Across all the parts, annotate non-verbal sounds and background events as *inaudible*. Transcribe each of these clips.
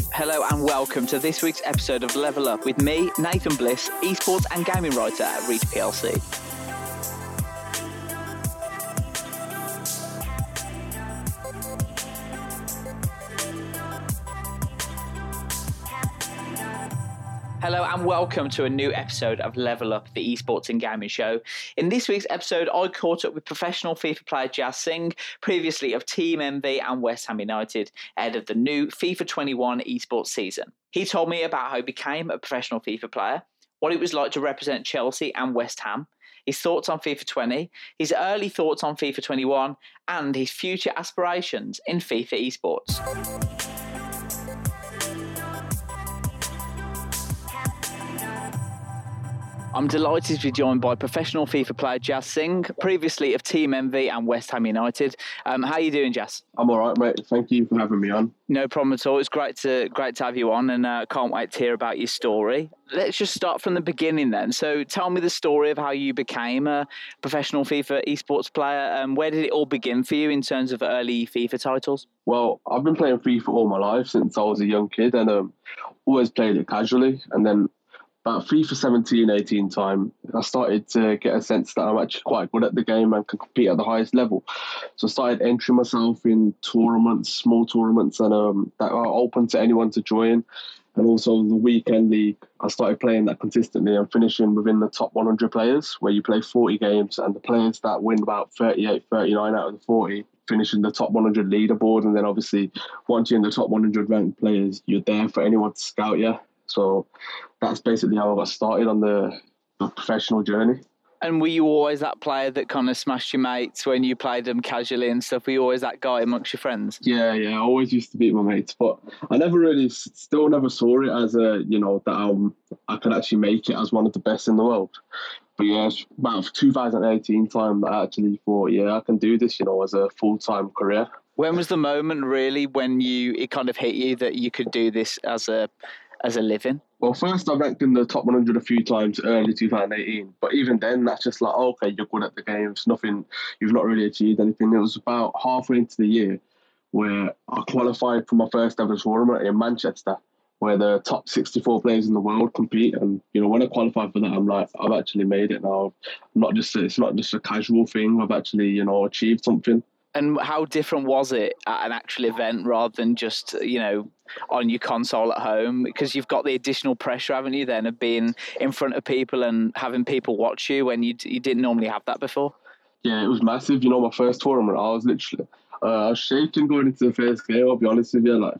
Hello and welcome to this week's episode of Level Up with me, Nathan Bliss, esports and gaming writer at Reach PLC. Hello and welcome to a new episode of Level Up, the esports and gaming show. In this week's episode, I caught up with professional FIFA player Jazz Singh, previously of Team Envy and West Ham United, ahead of the new FIFA 21 esports season. He told me about how he became a professional FIFA player, what it was like to represent Chelsea and West Ham, his thoughts on FIFA 20, his early thoughts on FIFA 21, and his future aspirations in FIFA esports. I'm delighted to be joined by professional FIFA player Jazz Singh, previously of Team Envy and West Ham United. Um, how are you doing, Jazz? I'm all right, mate. Thank you for having me on. No problem at all. It's great to great to have you on, and uh, can't wait to hear about your story. Let's just start from the beginning then. So, tell me the story of how you became a professional FIFA esports player. and where did it all begin for you in terms of early FIFA titles? Well, I've been playing FIFA all my life since I was a young kid, and um, always played it casually. And then about FIFA 17, 18 time, I started to get a sense that I'm actually quite good at the game and can compete at the highest level. So I started entering myself in tournaments, small tournaments, and um, that are open to anyone to join. And also the weekend league, I started playing that consistently and finishing within the top 100 players, where you play 40 games, and the players that win about 38, 39 out of the 40 finish in the top 100 leaderboard. And then obviously, once you're in the top 100 ranked players, you're there for anyone to scout you. So that's basically how I got started on the, the professional journey. And were you always that player that kind of smashed your mates when you played them casually and stuff? Were you always that guy amongst your friends? Yeah, yeah. I always used to beat my mates, but I never really, still never saw it as a, you know, that um, I could actually make it as one of the best in the world. But yeah, it's about 2018 time I actually thought, yeah, I can do this, you know, as a full time career. When was the moment really when you it kind of hit you that you could do this as a as a living? Well, first I ranked in the top 100 a few times early 2018, but even then, that's just like, okay, you're good at the games, nothing, you've not really achieved anything. It was about halfway into the year where I qualified for my first ever tournament in Manchester, where the top 64 players in the world compete. And, you know, when I qualified for that, I'm like, I've actually made it now. I'm not just, it's not just a casual thing. I've actually, you know, achieved something and how different was it at an actual event rather than just you know on your console at home because you've got the additional pressure haven't you then of being in front of people and having people watch you when you you didn't normally have that before? Yeah it was massive. You know my first tournament i was literally uh, I was shaking going into the first game i'll be honest with you like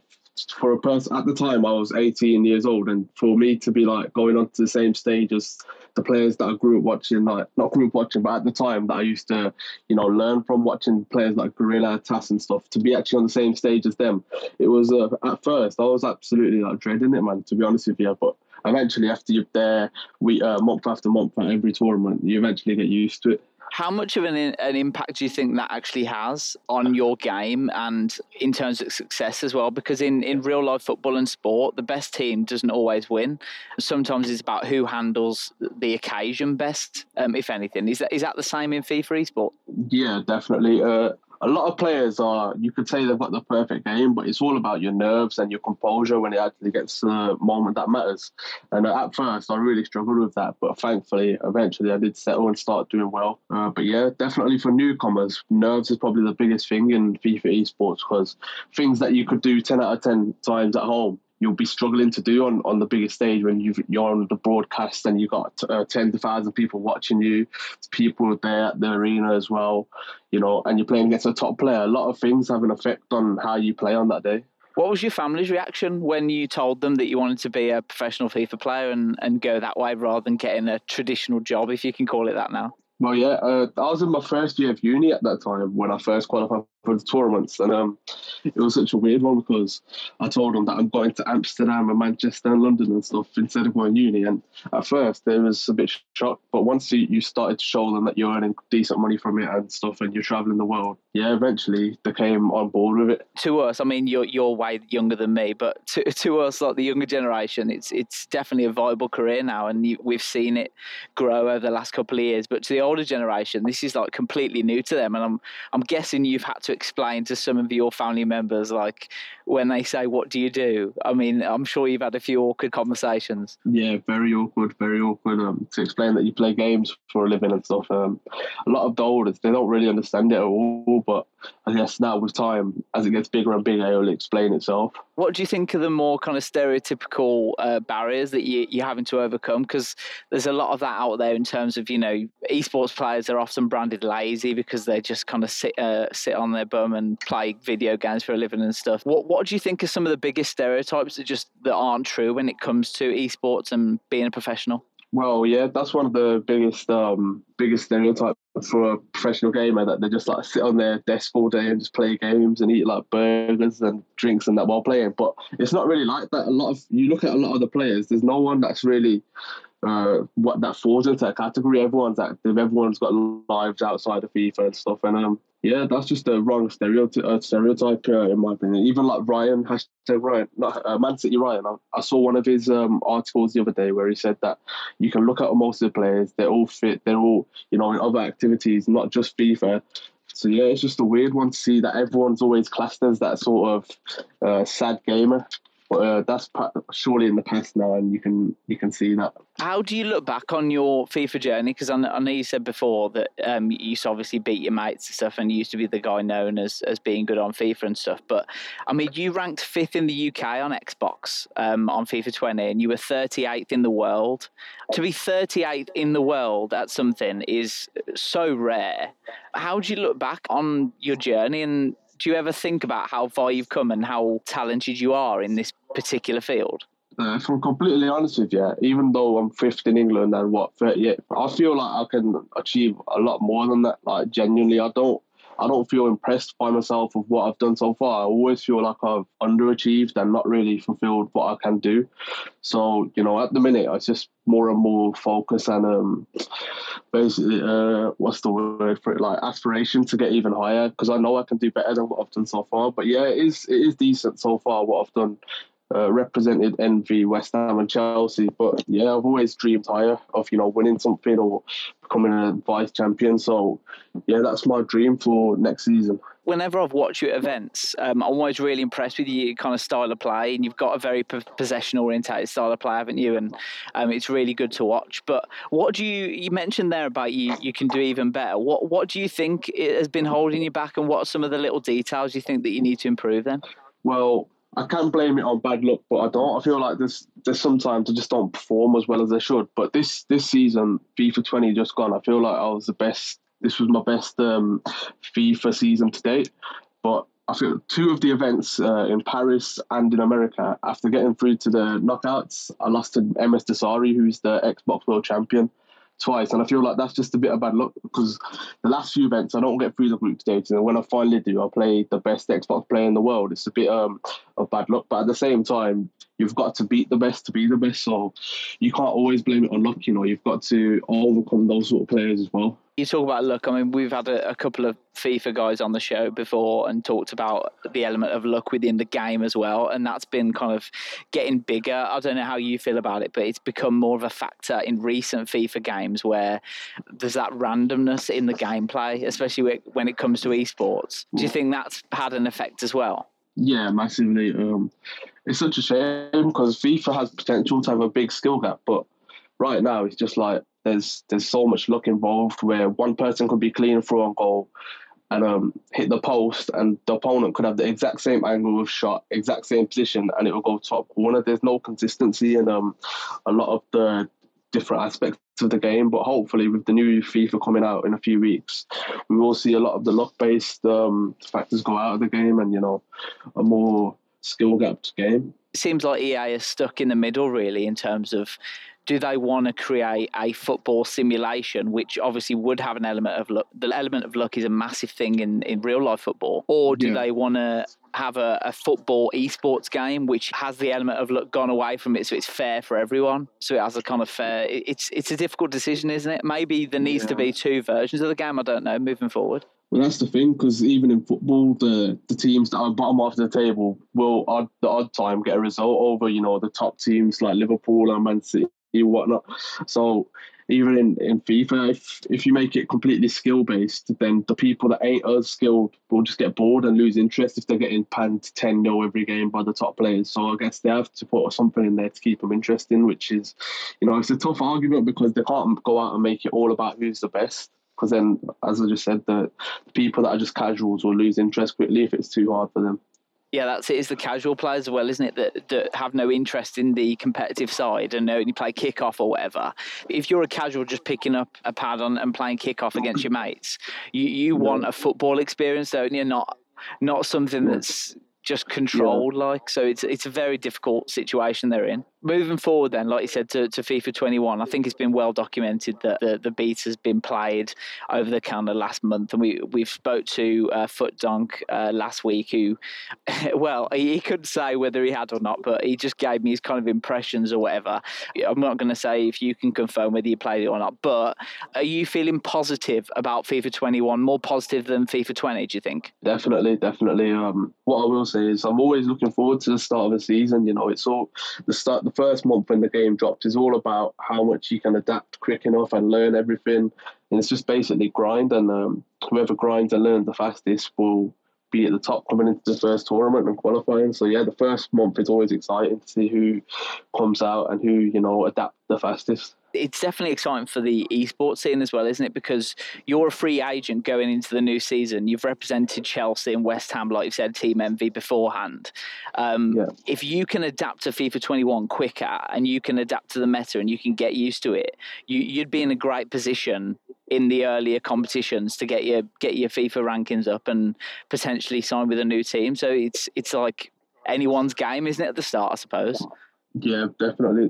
for a person at the time I was 18 years old, and for me to be like going onto the same stage as the players that I grew up watching, like not grew up watching, but at the time that I used to, you know, learn from watching players like Gorilla, Tass, and stuff, to be actually on the same stage as them, it was uh, at first I was absolutely like dreading it, man. To be honest with you, but eventually after you're there, we uh, month after month at every tournament, you eventually get used to it. How much of an, an impact do you think that actually has on your game and in terms of success as well? Because in, in real life football and sport, the best team doesn't always win. Sometimes it's about who handles the occasion best, um, if anything. Is that is that the same in FIFA esport? Yeah, definitely. Uh, a lot of players are, you could say they've got the perfect game, but it's all about your nerves and your composure when it actually gets to the moment that matters. And at first, I really struggled with that, but thankfully, eventually, I did settle and start doing well. Uh, but yeah, definitely for newcomers, nerves is probably the biggest thing in FIFA esports because things that you could do 10 out of 10 times at home, you'll be struggling to do on, on the biggest stage when you are on the broadcast and you've got uh, tens of thousands of people watching you, people there at the arena as well, you know, and you're playing against a top player. A lot of things have an effect on how you play on that day. What was your family's reaction when you told them that you wanted to be a professional FIFA player and, and go that way rather than getting a traditional job, if you can call it that now? Well, yeah, uh, I was in my first year of uni at that time when I first qualified for the tournaments. And um, it was such a weird one because I told them that I'm going to Amsterdam and Manchester and London and stuff instead of going uni. And at first, they was a bit shocked. But once you, you started to show them that you're earning decent money from it and stuff and you're traveling the world, yeah, eventually they came on board with it. To us, I mean, you're, you're way younger than me, but to, to us, like the younger generation, it's it's definitely a viable career now. And you, we've seen it grow over the last couple of years. But to the older generation, this is like completely new to them. And I'm, I'm guessing you've had to explain to some of your family members, like when they say, "What do you do?" I mean, I'm sure you've had a few awkward conversations. Yeah, very awkward, very awkward. Um, to explain that you play games for a living and stuff. Um, a lot of the olders they don't really understand it at all. But I guess now with time, as it gets bigger and bigger, it will explain itself. What do you think are the more kind of stereotypical uh, barriers that you, you're having to overcome? Because there's a lot of that out there in terms of you know esports players are often branded lazy because they just kind of sit uh, sit on their bum and play video games for a living and stuff. What what do you think are some of the biggest stereotypes that just that aren't true when it comes to esports and being a professional? Well, yeah, that's one of the biggest um, biggest stereotypes for a professional gamer that they just like sit on their desk all day and just play games and eat like burgers and drinks and that while playing. But it's not really like that. A lot of you look at a lot of the players. There's no one that's really uh, what that falls into a category. Everyone's active. Everyone's got lives outside of FIFA and stuff. And um, yeah, that's just a wrong stereotype, uh, stereotype uh, in my opinion. Even like Ryan, hashtag Ryan, not uh, Man City Ryan. I, I, saw one of his um, articles the other day where he said that you can look at most of the players, they're all fit, they're all, you know, in other activities, not just FIFA. So yeah, it's just a weird one to see that everyone's always classed as that sort of uh, sad gamer. Uh, that's surely in the past now, and you can you can see that. How do you look back on your FIFA journey? Because I, I, know you said before that um, you used to obviously beat your mates and stuff, and you used to be the guy known as as being good on FIFA and stuff. But I mean, you ranked fifth in the UK on Xbox um, on FIFA 20, and you were 38th in the world. To be 38th in the world at something is so rare. How do you look back on your journey and do you ever think about how far you've come and how talented you are in this particular field? Uh, if I'm completely honest with you, even though I'm fifth in England and what 38, I feel like I can achieve a lot more than that. Like genuinely, I don't I don't feel impressed by myself of what I've done so far. I always feel like I've underachieved and not really fulfilled what I can do. So, you know, at the minute, it's just more and more focus and um, basically, uh, what's the word for it? Like aspiration to get even higher because I know I can do better than what I've done so far. But yeah, it is it is decent so far what I've done uh, represented Envy, West Ham, and Chelsea. But yeah, I've always dreamed higher of you know winning something or becoming a vice champion. So yeah, that's my dream for next season. Whenever I've watched you at events, um, I'm always really impressed with your kind of style of play, and you've got a very possession orientated style of play, haven't you? And um, it's really good to watch. But what do you you mentioned there about you you can do even better? What what do you think has been holding you back, and what are some of the little details you think that you need to improve then? Well, I can't blame it on bad luck, but I don't. I feel like there's there's sometimes I just don't perform as well as I should. But this this season, FIFA 20 just gone. I feel like I was the best. This was my best um, FIFA season to date. But I feel two of the events uh, in Paris and in America, after getting through to the knockouts, I lost to MSDossary, who's the Xbox World Champion twice, and I feel like that's just a bit of bad luck because the last few events I don't get through the group stage, and when I finally do, I play the best Xbox player in the world. It's a bit um, of bad luck, but at the same time, you've got to beat the best to be the best, so you can't always blame it on luck. You know, you've got to overcome those sort of players as well you talk about luck. I mean, we've had a, a, couple of FIFA guys on the show before and talked about the element of luck within the game as well, and that's been kind of getting bigger. I don't know how you feel about it, but it's become more of a factor in recent FIFA games where there's that randomness in the gameplay, especially when it comes to esports. Do you think that's had an effect as well? Yeah, massively. Um, it's such a shame because FIFA has potential to have a big skill gap, but right now it's just like there's there's so much luck involved where one person could be clean through on goal and um, hit the post, and the opponent could have the exact same angle of shot, exact same position, and it will go top corner. There's no consistency in um, a lot of the different aspects of the game. But hopefully, with the new FIFA coming out in a few weeks, we will see a lot of the luck-based um, factors go out of the game, and you know, a more skill gapped game. It seems like EA is stuck in the middle, really, in terms of do they want to create a football simulation, which obviously would have an element of luck? The element of luck is a massive thing in, in real life football. Or do yeah. they want to have a, a, football esports game which has the element of luck gone away from it so it's fair for everyone so it has a kind of fair it's it's a difficult decision isn't it maybe there needs yeah. to be two versions of the game i don't know moving forward well, that's the thing because even in football, the the teams that are bottom half of the table will odd the odd time get a result over you know the top teams like Liverpool and Man City and whatnot. So even in, in FIFA, if if you make it completely skill based, then the people that ain't as skilled will just get bored and lose interest if they're getting panned 10 0 every game by the top players. So I guess they have to put something in there to keep them interesting, which is, you know, it's a tough argument because they can't go out and make it all about who's the best because then, as I just said, the people that are just casuals will lose interest quickly if it's too hard for them. Yeah, that's it. It's the casual players as well, isn't it? That, that have no interest in the competitive side and only play kickoff or whatever. If you're a casual just picking up a pad on and playing kickoff against your mates, you, you want a football experience, don't you? Not not something that's just controlled yeah. like so it's it's a very difficult situation they're in moving forward then like you said to, to fifa 21 i think it's been well documented that the, the beta has been played over the kind of last month. And we we've spoke to uh, foot donk uh, last week who *laughs* well he, he couldn't say whether he had or not but he just gave me his kind of impressions or whatever. I'm not going to say if you can confirm whether you played it or not but are you feeling positive about fifa 21 more positive than fifa 20 do you think? Definitely definitely. Um, what i will say is i'm always looking forward to the start of the season you know it's all the start the first month when the game drops is all about how much you can adapt quick enough and learn everything. And it's just basically grind, and um, whoever grinds and learns the fastest will be at the top coming into the first tournament and qualifying. So yeah, the first month is always exciting to see who comes out and who you know adapt the fastest it's definitely exciting for the esports scene as well, isn't it? Because you're a free agent going into the new season. You've represented Chelsea and West Ham, like you said, Team Envy beforehand. Um, yeah. If you can adapt to FIFA 21 quicker and you can adapt to the meta and you can get used to it, you, you'd be in a great position in the earlier competitions to get your get your FIFA rankings up and potentially sign with a new team. So it's it's like anyone's game, isn't it? At the start, I suppose. Yeah, definitely.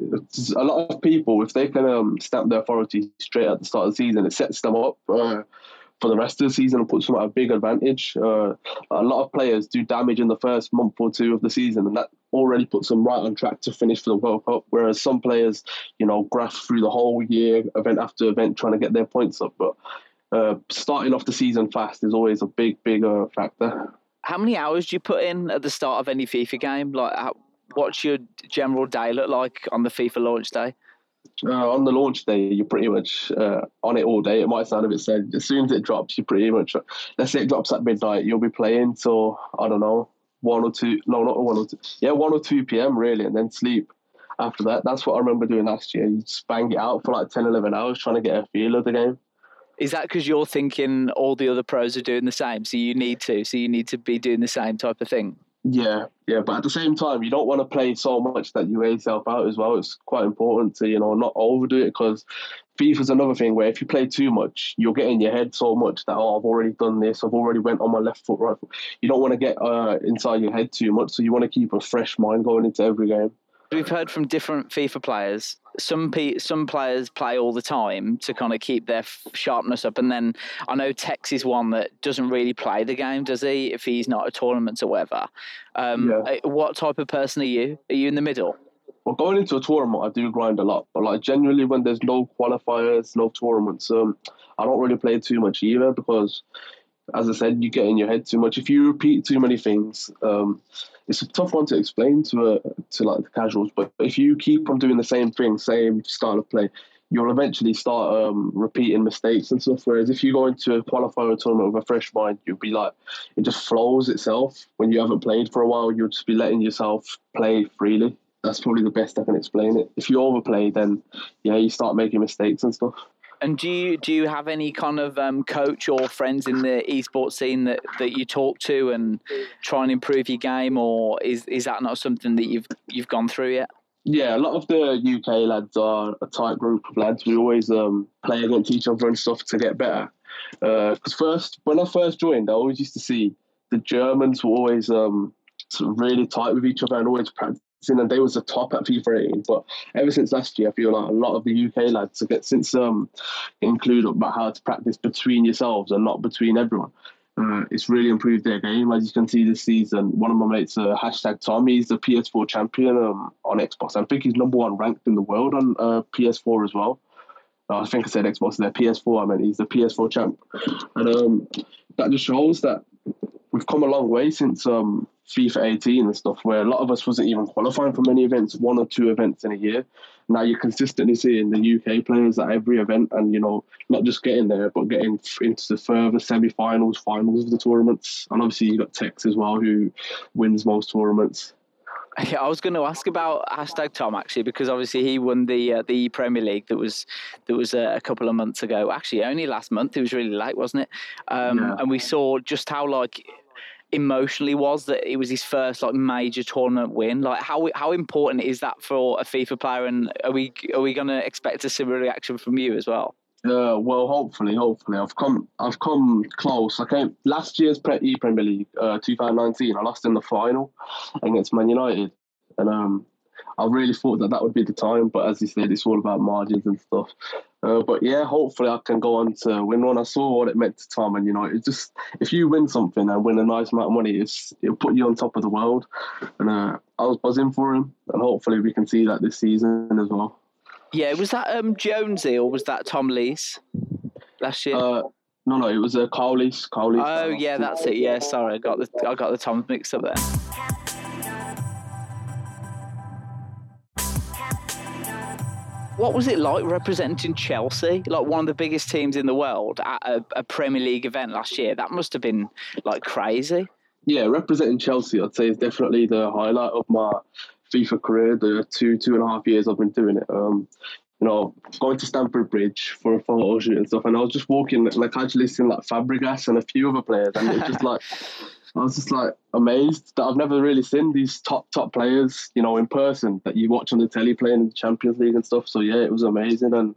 a lot of people, if they can um, stamp their authority straight at the start of the season, it sets them up uh, for the rest of the season and puts them at a big advantage. Uh, a lot of players do damage in the first month or two of the season, and that already puts them right on track to finish for the World Cup. Whereas some players, you know, graft through the whole year, event after event, trying to get their points up. But uh, starting off the season fast is always a big, big factor. How many hours do you put in at the start of any FIFA game? Like, how, what's your general day look like on the FIFA launch day? Uh, on the launch day, you're pretty much uh, on it all day. It might sound a bit sad. As soon as it drops, you pretty much, let's say it drops at midnight, you'll be playing till, I don't know, one or two, no, not one or two, yeah, one or two p.m. really, and then sleep after that. That's what I remember doing last year. You just bang it out for like 10, 11 hours trying to get a feel of the game. Is that because you're thinking all the other pros are doing the same? So you need to, so you need to be doing the same type of thing? Yeah, yeah, but at the same time, you don't want to play so much that you wear yourself out as well. It's quite important to you know not overdo it because FIFA's another thing where if you play too much, you'll get in your head so much that oh, I've already done this, I've already went on my left foot, right foot. You don't want to get uh, inside your head too much, so you want to keep a fresh mind going into every game. We've heard from different FIFA players. Some pe- some players play all the time to kind of keep their f- sharpness up, and then I know Tekkz is one that doesn't really play the game, does he? If he's not at tournaments or whatever. Um, yeah. Uh, what type of person are you? Are you in the middle? Well, going into a tournament, I do grind a lot, but like generally when there's no qualifiers, no tournaments, um, I don't really play too much either because as I said, you get in your head too much. If you repeat too many things, um, it's a tough one to explain to a, to like the casuals. But if you keep on doing the same thing, same style of play, you'll eventually start um, repeating mistakes and stuff. Whereas if you go into a qualifier tournament with a fresh mind, you'll be like, it just flows itself. When you haven't played for a while, you'll just be letting yourself play freely. That's probably the best I can explain it. If you overplay, then yeah, you start making mistakes and stuff. And do you do you have any kind of um, coach or friends in the esports scene that, that you talk to and try and improve your game, or is is that not something that you've you've gone through yet? Yeah, a lot of the UK lads are a tight group of lads. We always um, play against each other and stuff to get better. Because uh, first, when I first joined, I always used to see the Germans were always um, sort of really tight with each other and always practice and they was the top at FIFA 18. But ever since last year, I feel like a lot of the UK lads since um include about how to practice between yourselves and not between everyone. Uh, it's really improved their game. As you can see this season, one of my mates, uh, hashtag Tom, he's the PS4 champion um, on Xbox. I think he's number one ranked in the world on uh, PS4 as well. Uh, I think I said Xbox there, PS4. I mean, he's the PS4 champ, and um, that just shows that we've come a long way since um, FIFA 18 and stuff, where a lot of us wasn't even qualifying for many events, one or two events in a year. Now you're consistently seeing the UK players at every event, and you know, not just getting there, but getting into the further semi-finals, finals of the tournaments. And obviously, you got Tekkz as well, who wins most tournaments. Yeah, I was going to ask about hashtag Tom actually because obviously he won the uh, the Premier League that was that was uh, a couple of months ago. Actually, only last month. It was really late, wasn't it? Um, yeah. And we saw just how like emotionally was that it was his first like major tournament win. Like how how important is that for a FIFA player? And are we are we going to expect a similar reaction from you as well? Uh, well, hopefully, hopefully, I've come, I've come close. I came last year's Premier League, uh, 2019. I lost in the final against Man United, and um, I really thought that that would be the time. But as you said, it's all about margins and stuff. Uh, but yeah, hopefully I can go on to win one. I saw what it meant to Tom, and you know, it just if you win something and win a nice amount of money, it's it'll put you on top of the world. And uh, I was buzzing for him, and hopefully we can see that this season as well. Yeah, was that um, Jonesy or was that Tom Lees last year? Uh, no, no, it was a uh, Carl Lees. Carl Lees. Oh yeah, that's it. Yeah, sorry, I got the I got the Toms mixed up there. What was it like representing Chelsea, like one of the biggest teams in the world, at a, a Premier League event last year? That must have been like crazy. Yeah, representing Chelsea, I'd say, is definitely the highlight of my FIFA career. The two two and a half years I've been doing it. Um, you know, going to Stamford Bridge for a photo shoot and stuff, and I was just walking like actually seeing like Fabregas and a few other players, and it just like *laughs* I was just like amazed that I've never really seen these top top players, you know, in person that you watch on the telly playing in the Champions League and stuff. So yeah, it was amazing, and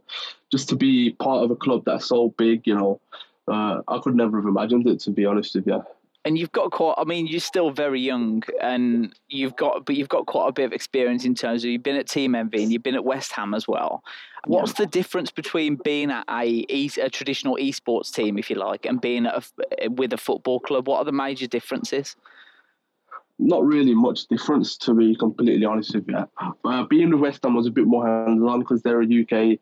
just to be part of a club that's so big, you know, uh, I could never have imagined it to be honest with you and you've got quite. I mean, you're still very young, and you've got, but you've got quite a bit of experience in terms of you've been at Team Envy and you've been at West Ham as well. What's the difference between being at a, a traditional esports team, if you like, and being a, with a football club? What are the major differences? Not really much difference, to be completely honest with you. Uh, being with West Ham was a bit more hands-on because they're a UK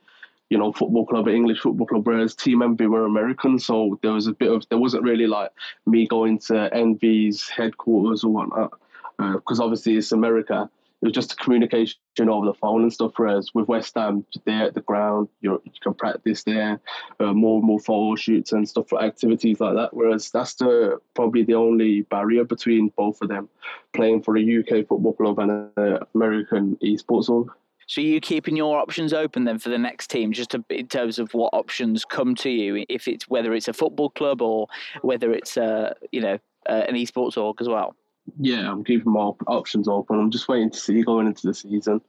you know, football club, English football club, whereas Team Envy were American. So there was a bit of, there wasn't really like me going to Envy's headquarters or whatnot, because uh, obviously it's America. It was just a communication over the phone and stuff. Whereas with West Ham, they're at the ground, you can practice there, uh, more and more photo shoots and stuff for activities like that. Whereas that's the probably the only barrier between both of them, playing for a UK football club and an American esports org. So you keeping your options open then for the next team, just to, in terms of what options come to you, if it's whether it's a football club or whether it's a you know uh, an esports org as well. Yeah, I'm keeping my options open. I'm just waiting to see going into the season,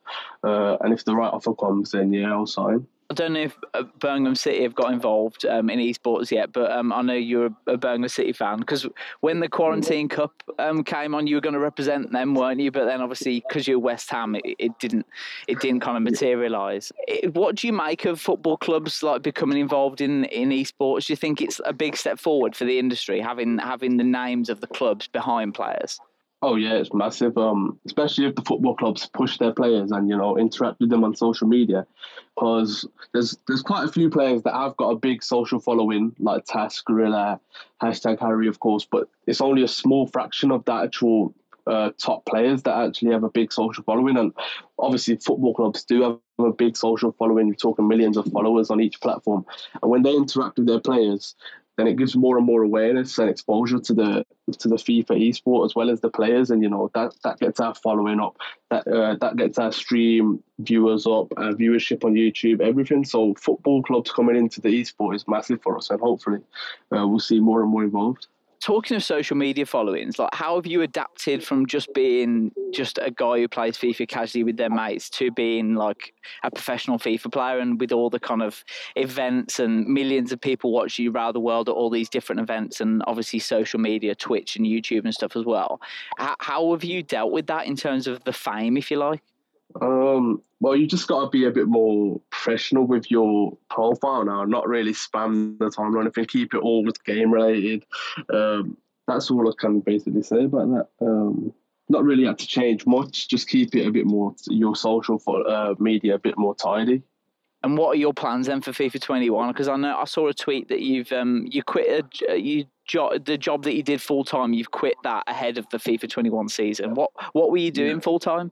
uh, and if the right offer comes, then yeah, I'll sign. I don't know if uh, Birmingham City have got involved um, in esports yet, but um, I know you're a Birmingham City fan because when the Quarantine Cup um, came on, you were going to represent them, weren't you? But then obviously because you're West Ham, it, it, didn't it didn't kind of materialise. What do you make of football clubs like becoming involved in in esports? Do you think it's a big step forward for the industry having having the names of the clubs behind players? Oh yeah, it's massive. Um, especially if the football clubs push their players and you know interact with them on social media, because there's there's quite a few players that have got a big social following, like Tass, Gorilla, hashtag Harry, of course. But it's only a small fraction of that actual uh, top players that actually have a big social following. And obviously, football clubs do have a big social following. You're talking millions of followers on each platform. And when they interact with their players, then it gives more and more awareness and exposure to the to the FIFA esport as well as the players, and you know that that gets our following up, that uh, that gets our stream viewers up, our viewership on YouTube, everything. So football clubs coming into the esport is massive for us, and hopefully uh, we'll see more and more involved. Talking of social media followings, like how have you adapted from just being just a guy who plays FIFA casually with their mates to being like a professional FIFA player and with all the kind of events and millions of people watch you around the world at all these different events and obviously social media, Twitch and YouTube and stuff as well. How have you dealt with that in terms of the fame, if you like? Um, well, you just got to be a bit more professional with your profile now, not really spam the timeline. or anything. Keep it all with game related. Um, that's all I can basically say about that. Um, not really had to change much. Just keep it a bit more your social uh, media a bit more tidy. And what are your plans then for FIFA 21? Because I know I saw a tweet that you've um, you quit a, you jo- the job that you did full time. You've quit that ahead of the FIFA 21 season. What what were you doing yeah. full time?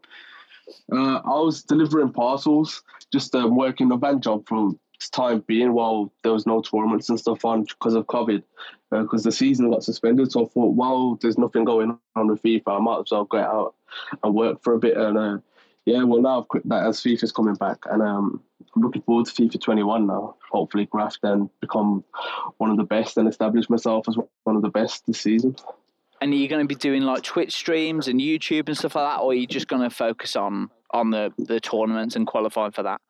Uh, I was delivering parcels, just um, working a van job for time being while there was no tournaments and stuff on because of COVID, because uh, the season got suspended. So I thought, while there's nothing going on with FIFA, I might as well get out and work for a bit. And uh, yeah, well now I've quit that as FIFA's coming back, and um, I'm looking forward to FIFA 21 now. Hopefully, graft and become one of the best and establish myself as one of the best this season. And are you going to be doing like Twitch streams and YouTube and stuff like that, or are you just going to focus on on the the tournaments and qualifying for that?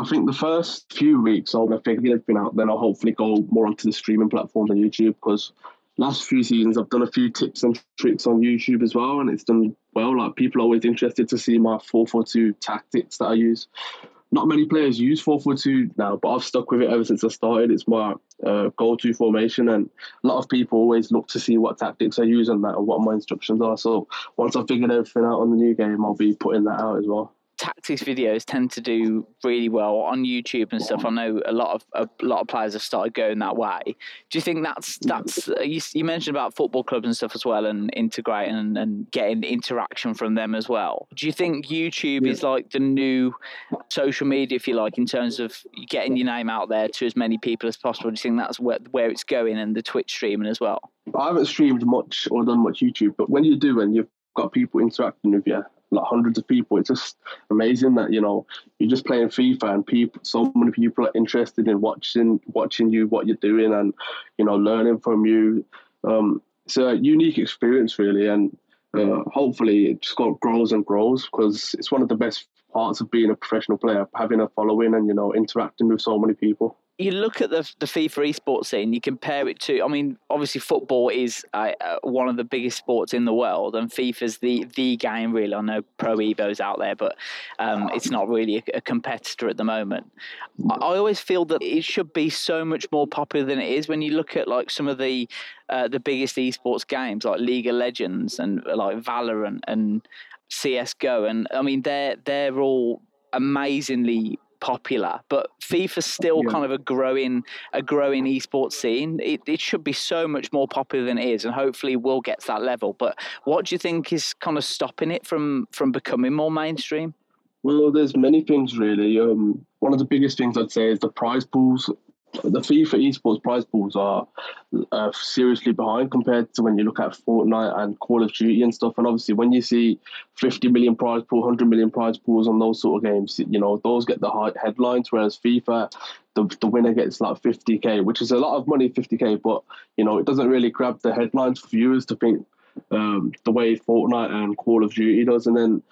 I think the first few weeks I'll figure everything out. Then I'll hopefully go more onto the streaming platforms on YouTube because last few seasons I've done a few tips and tricks on YouTube as well, and it's done well. Like people are always interested to see my four four two tactics that I use not many players use 4-4-2 now, but I've stuck with it ever since I started. It's my uh, go-to formation, and a lot of people always look to see what tactics I use on that and what my instructions are. So once I've figured everything out on the new game, I'll be putting that out as well tactics videos tend to do really well on YouTube and stuff. I know a lot of a lot of players have started going that way. Do you think that's that's uh, you, you, mentioned about football clubs and stuff as well, and integrating and, and getting interaction from them as well? Do you think YouTube yeah. is like the new social media, if you like, in terms of getting your name out there to as many people as possible? Do you think that's where where it's going, and the Twitch streaming as well? I haven't streamed much or done much YouTube, but when you do and you've got people interacting with you, like hundreds of people. It's just amazing that you know you're just playing FIFA and people, so many people are interested in watching watching you, what you're doing, and you know learning from you. Um, it's a unique experience, really, and uh, hopefully it just got grows and grows because it's one of the best parts of being a professional player, having a following and you know interacting with so many people you look at the the FIFA esports scene, you compare it to. I mean, obviously, football is uh, uh, one of the biggest sports in the world, and FIFA's the the game. Really, I know Pro Evo's out there, but um, it's not really a, a, competitor at the moment. I, I, always feel that it should be so much more popular than it is. When you look at like some of the uh, the biggest esports games, like League of Legends and like Valorant and CS:GO, and I mean, they're they're all amazingly popular, but FIFA's still yeah. kind of a growing a growing esports scene. It, it should be so much more popular than it is, and hopefully will get to that level. But what do you think is kind of stopping it from from becoming more mainstream? Well, there's many things really. Um, one of the biggest things I'd say is the prize pools the FIFA esports prize pools are uh, seriously behind compared to when you look at Fortnite and Call of Duty and stuff. And obviously, when you see 50 million prize pool, 100 million prize pools on those sort of games, you know, those get the high headlines, whereas FIFA, the, the winner gets like 50k, which is a lot of money, 50k, but, you know, it doesn't really grab the headlines for viewers to think um, the way Fortnite and Call of Duty does. And then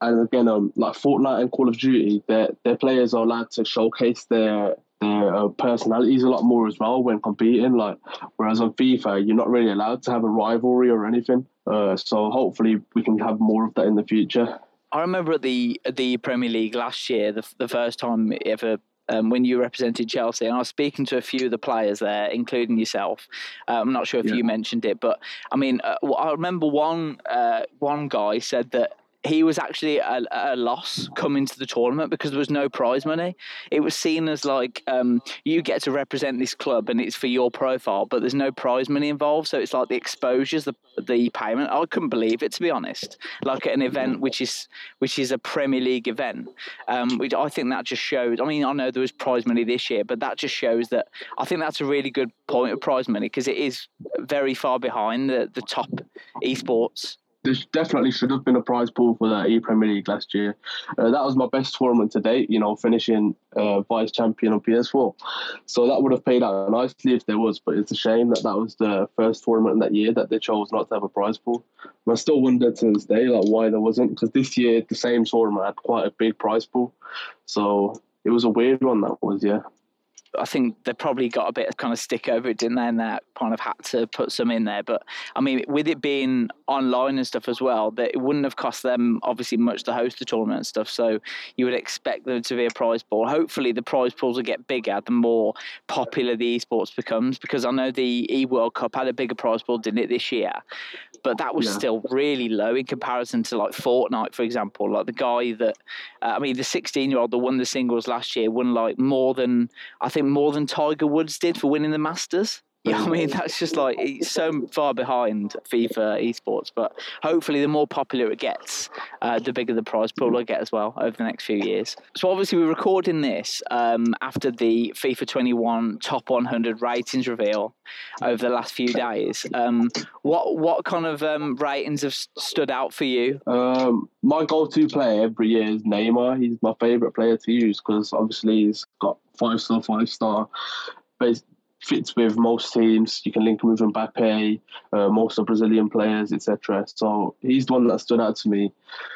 and again, um, like Fortnite and Call of Duty, their their players are allowed to showcase their their uh, personalities a lot more as well when competing. Like whereas on FIFA, you're not really allowed to have a rivalry or anything. Uh, so hopefully we can have more of that in the future. I remember at the at the Premier League last year, the the first time ever um, when you represented Chelsea, and I was speaking to a few of the players there, including yourself. Uh, I'm not sure if yeah. you mentioned it, but I mean, uh, I remember one uh, one guy said that he was actually a, a, loss coming to the tournament because there was no prize money. It was seen as like um, you get to represent this club and it's for your profile, but there's no prize money involved. So it's like the exposures, the the payment. I couldn't believe it to be honest. Like at an event which is which is a Premier League event, um, which I think that just shows. I mean, I know there was prize money this year, but that just shows that I think that's a really good point of prize money because it is very far behind the the top esports there definitely should have been a prize pool for the E Premier League last year. Uh, that was my best tournament to date, you know, finishing uh, vice champion on PS4. So that would have paid out nicely if there was, but it's a shame that that was the first tournament that year that they chose not to have a prize pool. And I still wonder to this day like why there wasn't, because this year the same tournament had quite a big prize pool. So it was a weird one that was, yeah. I think they probably got a bit of kind of stick over it, didn't they? And that kind of had to put some in there. But I mean, with it being online and stuff as well, that it wouldn't have cost them obviously much to host the tournament and stuff. So you would expect there to be a prize pool. Hopefully, the prize pools will get bigger the more popular the esports becomes. Because I know the E World Cup had a bigger prize pool, didn't it, this year? But that was yeah. still really low in comparison to like Fortnite, for example. Like the guy that, uh, I mean, the 16 year old that won the singles last year won like more than I think think more than Tiger Woods did for winning the Masters. You Yeah, I mean that's just like it's so far behind FIFA esports, but hopefully the more popular it gets, uh, the bigger the prize pool will get as well over the next few years. So obviously we're recording this um, after the FIFA 21 top 100 ratings reveal over the last few days. Um, what what kind of um, ratings have stood out for you? Um, my go-to player every year is Neymar. He's my favourite player to use because obviously he's got five star, five star. But fits with most teams. You can link him with Mbappe, uh, most of Brazilian players, etc. So he's the one that stood out to me.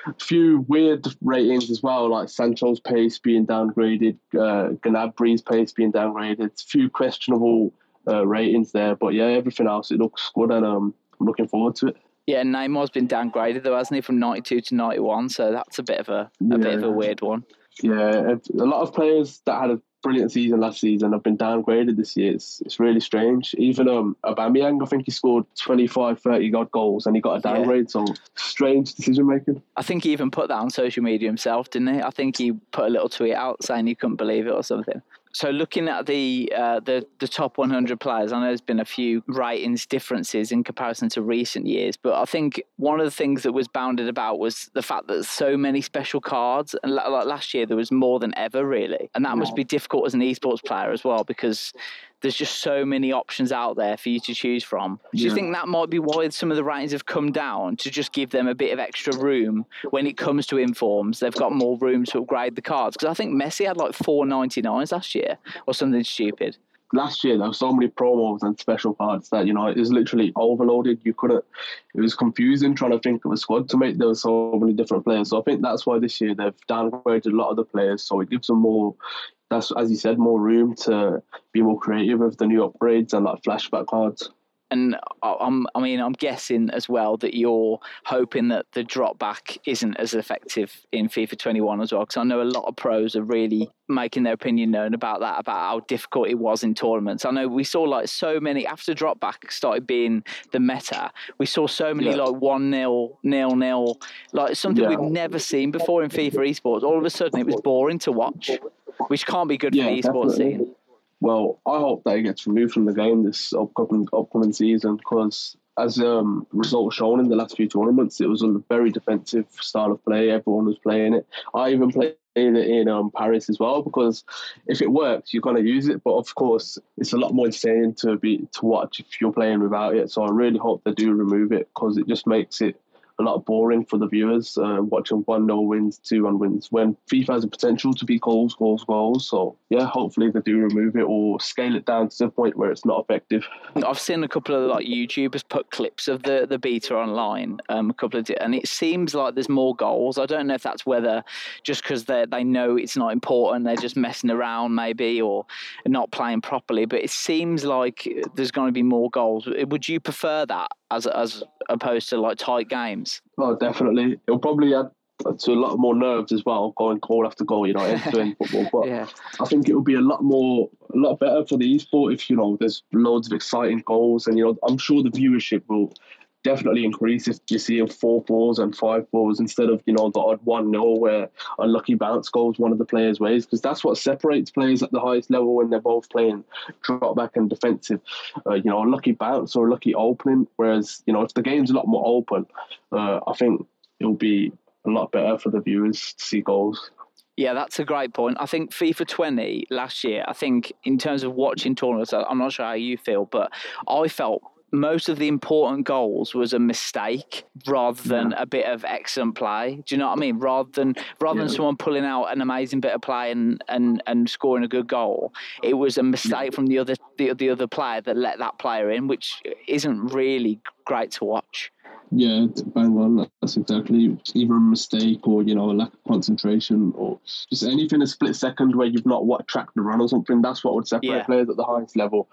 A few weird ratings as well, like Sancho's pace being downgraded, uh, Gnabry's pace being downgraded. A few questionable uh, ratings there, but yeah, everything else it looks good, and um, I'm looking forward to it. Yeah, Neymar's been downgraded though, hasn't he, from 92 to 91? So that's a bit of a, a yeah. bit of a weird one. Yeah, a lot of players that had a brilliant season last season I've been downgraded this year. It's, it's really strange. Even um, Aubameyang, I think he scored 25, 30 odd goals and he got a downgrade. Yeah. So strange decision making. I think he even put that on social media himself, didn't he? I think he put a little tweet out saying he couldn't believe it or something so looking at the uh, the the top 100 players, I know there's been a few ratings differences in comparison to recent years, but I think one of the things that was bounded about was the fact that so many special cards, and like last year there was more than ever really, and that must be difficult as an esports player as well because there's just so many options out there for you to choose from. Do you think that might be why some of the ratings have come down to just give them a bit of extra room when it comes to informs? They've got more room to upgrade the cards because I think Messi had like four ninety nines last year or something stupid last year there were so many promos and special cards that you know it was literally overloaded. You couldn't. It was confusing trying to think of a squad to make. There were so many different players. So I think that's why this year they've downgraded a lot of the players. So it gives them more that's as you said, more room to be more creative with the new upgrades and like flashback cards. And uh, I'm, I mean, I'm guessing as well that you're hoping that the drop back isn't as effective in FIFA 21 as well, because I know a lot of pros are really making their opinion known about that, about how difficult it was in tournaments. I know we saw like so many after drop back started being the meta. We saw so many yeah. like one nil, nil nil, like something yeah. we've never seen before in FIFA esports. All of a sudden, it was boring to watch which can't be good yeah, for the esports scene. Well, I hope that he gets removed from the game this upcoming upcoming season because, as um, results shown in the last few tournaments, it was a very defensive style of play. Everyone was playing it. I even played it in um, Paris as well because if it works, you're going to use it. But of course, it's a lot more insane to be to watch if you're playing without it. So I really hope they do remove it because it just makes it a lot boring for the viewers uh, watching 1 no wins, 2 1 wins, when FIFA has a potential to be goals, goals, goals. So, yeah, hopefully they do remove it or scale it down to the point where it's not effective. I've seen a couple of like YouTubers put clips of the, the beta online, um, a couple of, and it seems like there's more goals. I don't know if that's whether just because they they know it's not important, they're just messing around maybe or not playing properly, but it seems like there's going to be more goals. Would you prefer that as as opposed to like tight games. Oh, definitely. It'll probably add to a lot more nerves as well, going goal after goal, you know, *laughs* into football. But yeah. I think it will be a lot more, a lot better for the esport if you know there's loads of exciting goals, and you know, I'm sure the viewership will definitely increase if you see four fours and five fours instead of you know the odd one nil where a lucky bounce goes one of the players' ways because that's what separates players at the highest level when they're both playing drop back and defensive. Uh, you know, a lucky bounce or a lucky opening. Whereas you know if the game's a lot more open, uh, I think it'll be a lot better for the viewers to see goals. Yeah, that's a great point. I think FIFA 20 last year, I think in terms of watching tournaments, I'm not sure how you feel, but I felt most of the important goals was a mistake rather than yeah. a bit of excellent play. Do you know what I mean? Rather than rather yeah. than someone pulling out an amazing bit of play and, and, and scoring a good goal, it was a mistake yeah. from the other the, the other player that let that player in, which isn't really great to watch. Yeah, bang on. That's exactly either a mistake or you know a lack of concentration or just anything a split second where you've not what tracked the run or something. That's what would separate yeah. players at the highest level.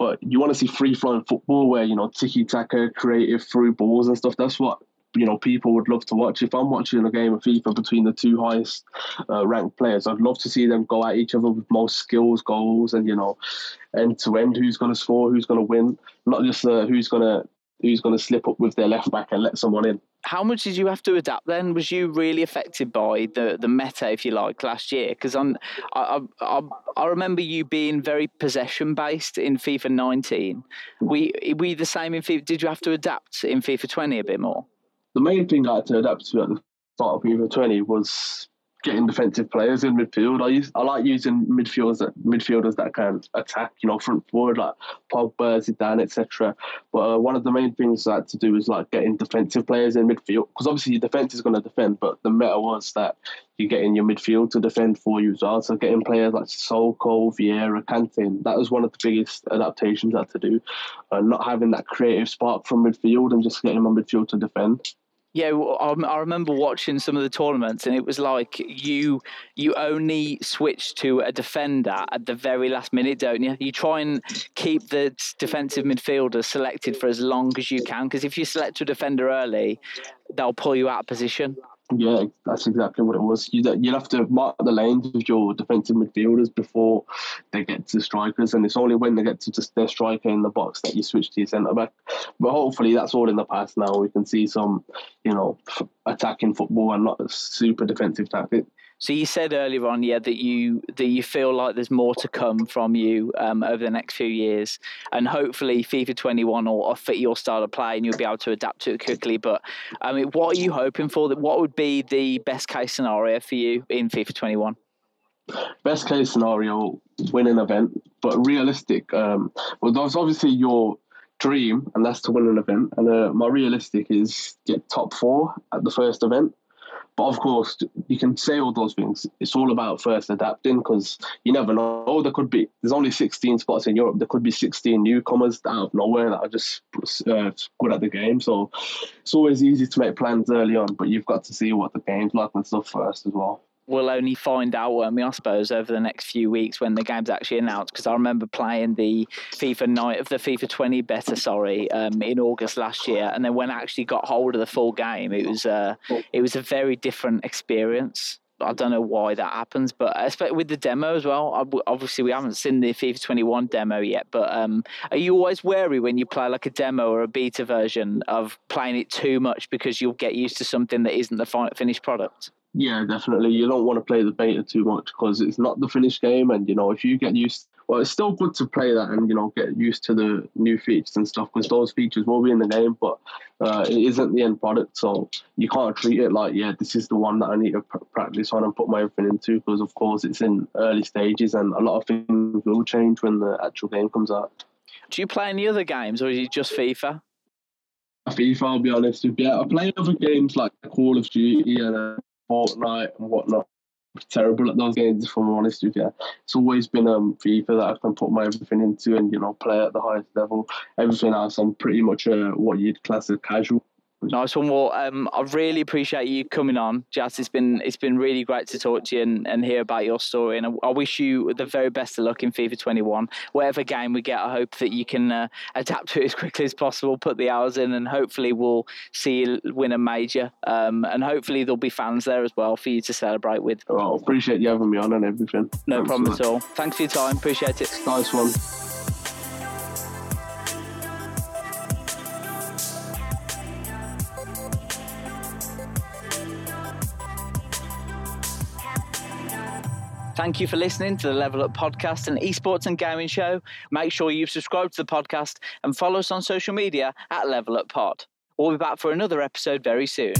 But you want to see free flowing football where you know tiki taka, creative through balls and stuff. That's what you know people would love to watch. If I'm watching a game of FIFA between the two highest uh, ranked players, I'd love to see them go at each other with most skills, goals, and you know, end to end. Who's going to score? Who's going to win? Not just uh, who's going to who's going to slip up with their left back and let someone in. How much did you have to adapt then? Was you really affected by the, the meta, if you like, last year? Because I, I, I remember you being very possession based in FIFA 19. We we the same in FIFA? Did you have to adapt in FIFA 20 a bit more? The main thing I had to adapt to at the start of FIFA 20 was getting defensive players in midfield. I use I like using midfielders that midfielders that can attack, you know, front forward like Pogba, Zidane, etc. But uh, one of the main things I had to do is like getting defensive players in midfield because obviously your defense is going to defend, but the meta was that you get in your midfield to defend for you as well. So getting players like Sissoko, Vieira, Kante, that was one of the biggest adaptations I had to do. Uh, not having that creative spark from midfield and just getting my midfield to defend. Yeah, I remember watching some of the tournaments, and it was like you you only switch to a defender at the very last minute, don't you? You try and keep the defensive midfielder selected for as long as you can, because if you select a defender early, they'll pull you out of position. Yeah, that's exactly what it was. You you have to mark the lanes with your defensive midfielders before they get to strikers, and it's only when they get to just their striker in the box that you switch to your centre back. But hopefully, that's all in the past now. We can see some, you know, attacking football and not a super defensive tactic. So you said earlier on, yeah, that you that you feel like there's more to come from you um, over the next few years, and hopefully FIFA 21 will, will fit your style of play, and you'll be able to adapt to it quickly. But I mean, what are you hoping for? That what would be the best case scenario for you in FIFA 21? Best case scenario, win an event, but realistic. Um, well, that's obviously your dream, and that's to win an event. And uh, my realistic is get top four at the first event. But of course, you can say all those things. It's all about first adapting because you never know. Oh, there could be, there's only 16 spots in Europe. There could be 16 newcomers out of nowhere that are just uh, good at the game. So it's always easy to make plans early on, but you've got to see what the game's like and stuff first as well we'll only find out, I mean, I suppose, over the next few weeks when the game's actually announced. Because I remember playing the FIFA night of the FIFA 20 beta, sorry, um, in August last year, and then when I actually got hold of the full game, it was uh, it was a very different experience. I don't know why that happens, but especially with the demo as well. Obviously, we haven't seen the FIFA 21 demo yet, but um, are you always wary when you play like a demo or a beta version of playing it too much because you'll get used to something that isn't the finished product? Yeah, definitely. You don't want to play the beta too much because it's not the finished game, and you know if you get used, well, it's still good to play that and you know get used to the new features and stuff because those features will be in the game, but uh, it isn't the end product, so you can't treat it like yeah, this is the one that I need to pr- practice on and put my everything into because of course it's in early stages and a lot of things will change when the actual game comes out. Do you play any other games or is it just FIFA? FIFA, I'll be honest with you. I play other games like Call of Duty and uh, Fortnite and whatnot. Terrible at those games, if I'm honest with you. It's always been um, FIFA that I can put my everything into and you know play at the highest level. Everything else, I'm pretty much uh, what you'd class as casual. Nice one. Well, um, I really appreciate you coming on, Jazz. It's been it's been really great to talk to you and, and hear about your story. And I, I wish you the very best of luck in FIFA 21. Whatever game we get, I hope that you can uh, adapt to it as *laughs* quickly as possible, put the hours in, and hopefully we'll see you win a major. Um, and hopefully there'll be fans there as well for you to celebrate with. Well, appreciate you having me on and everything. No Thanks problem at all. Thanks for your time. Appreciate it. Nice one. Thank you for listening to the Level Up podcast and esports and gaming show. Make sure you subscribe to the podcast and follow us on social media at Level Up Pod. We'll be back for another episode very soon.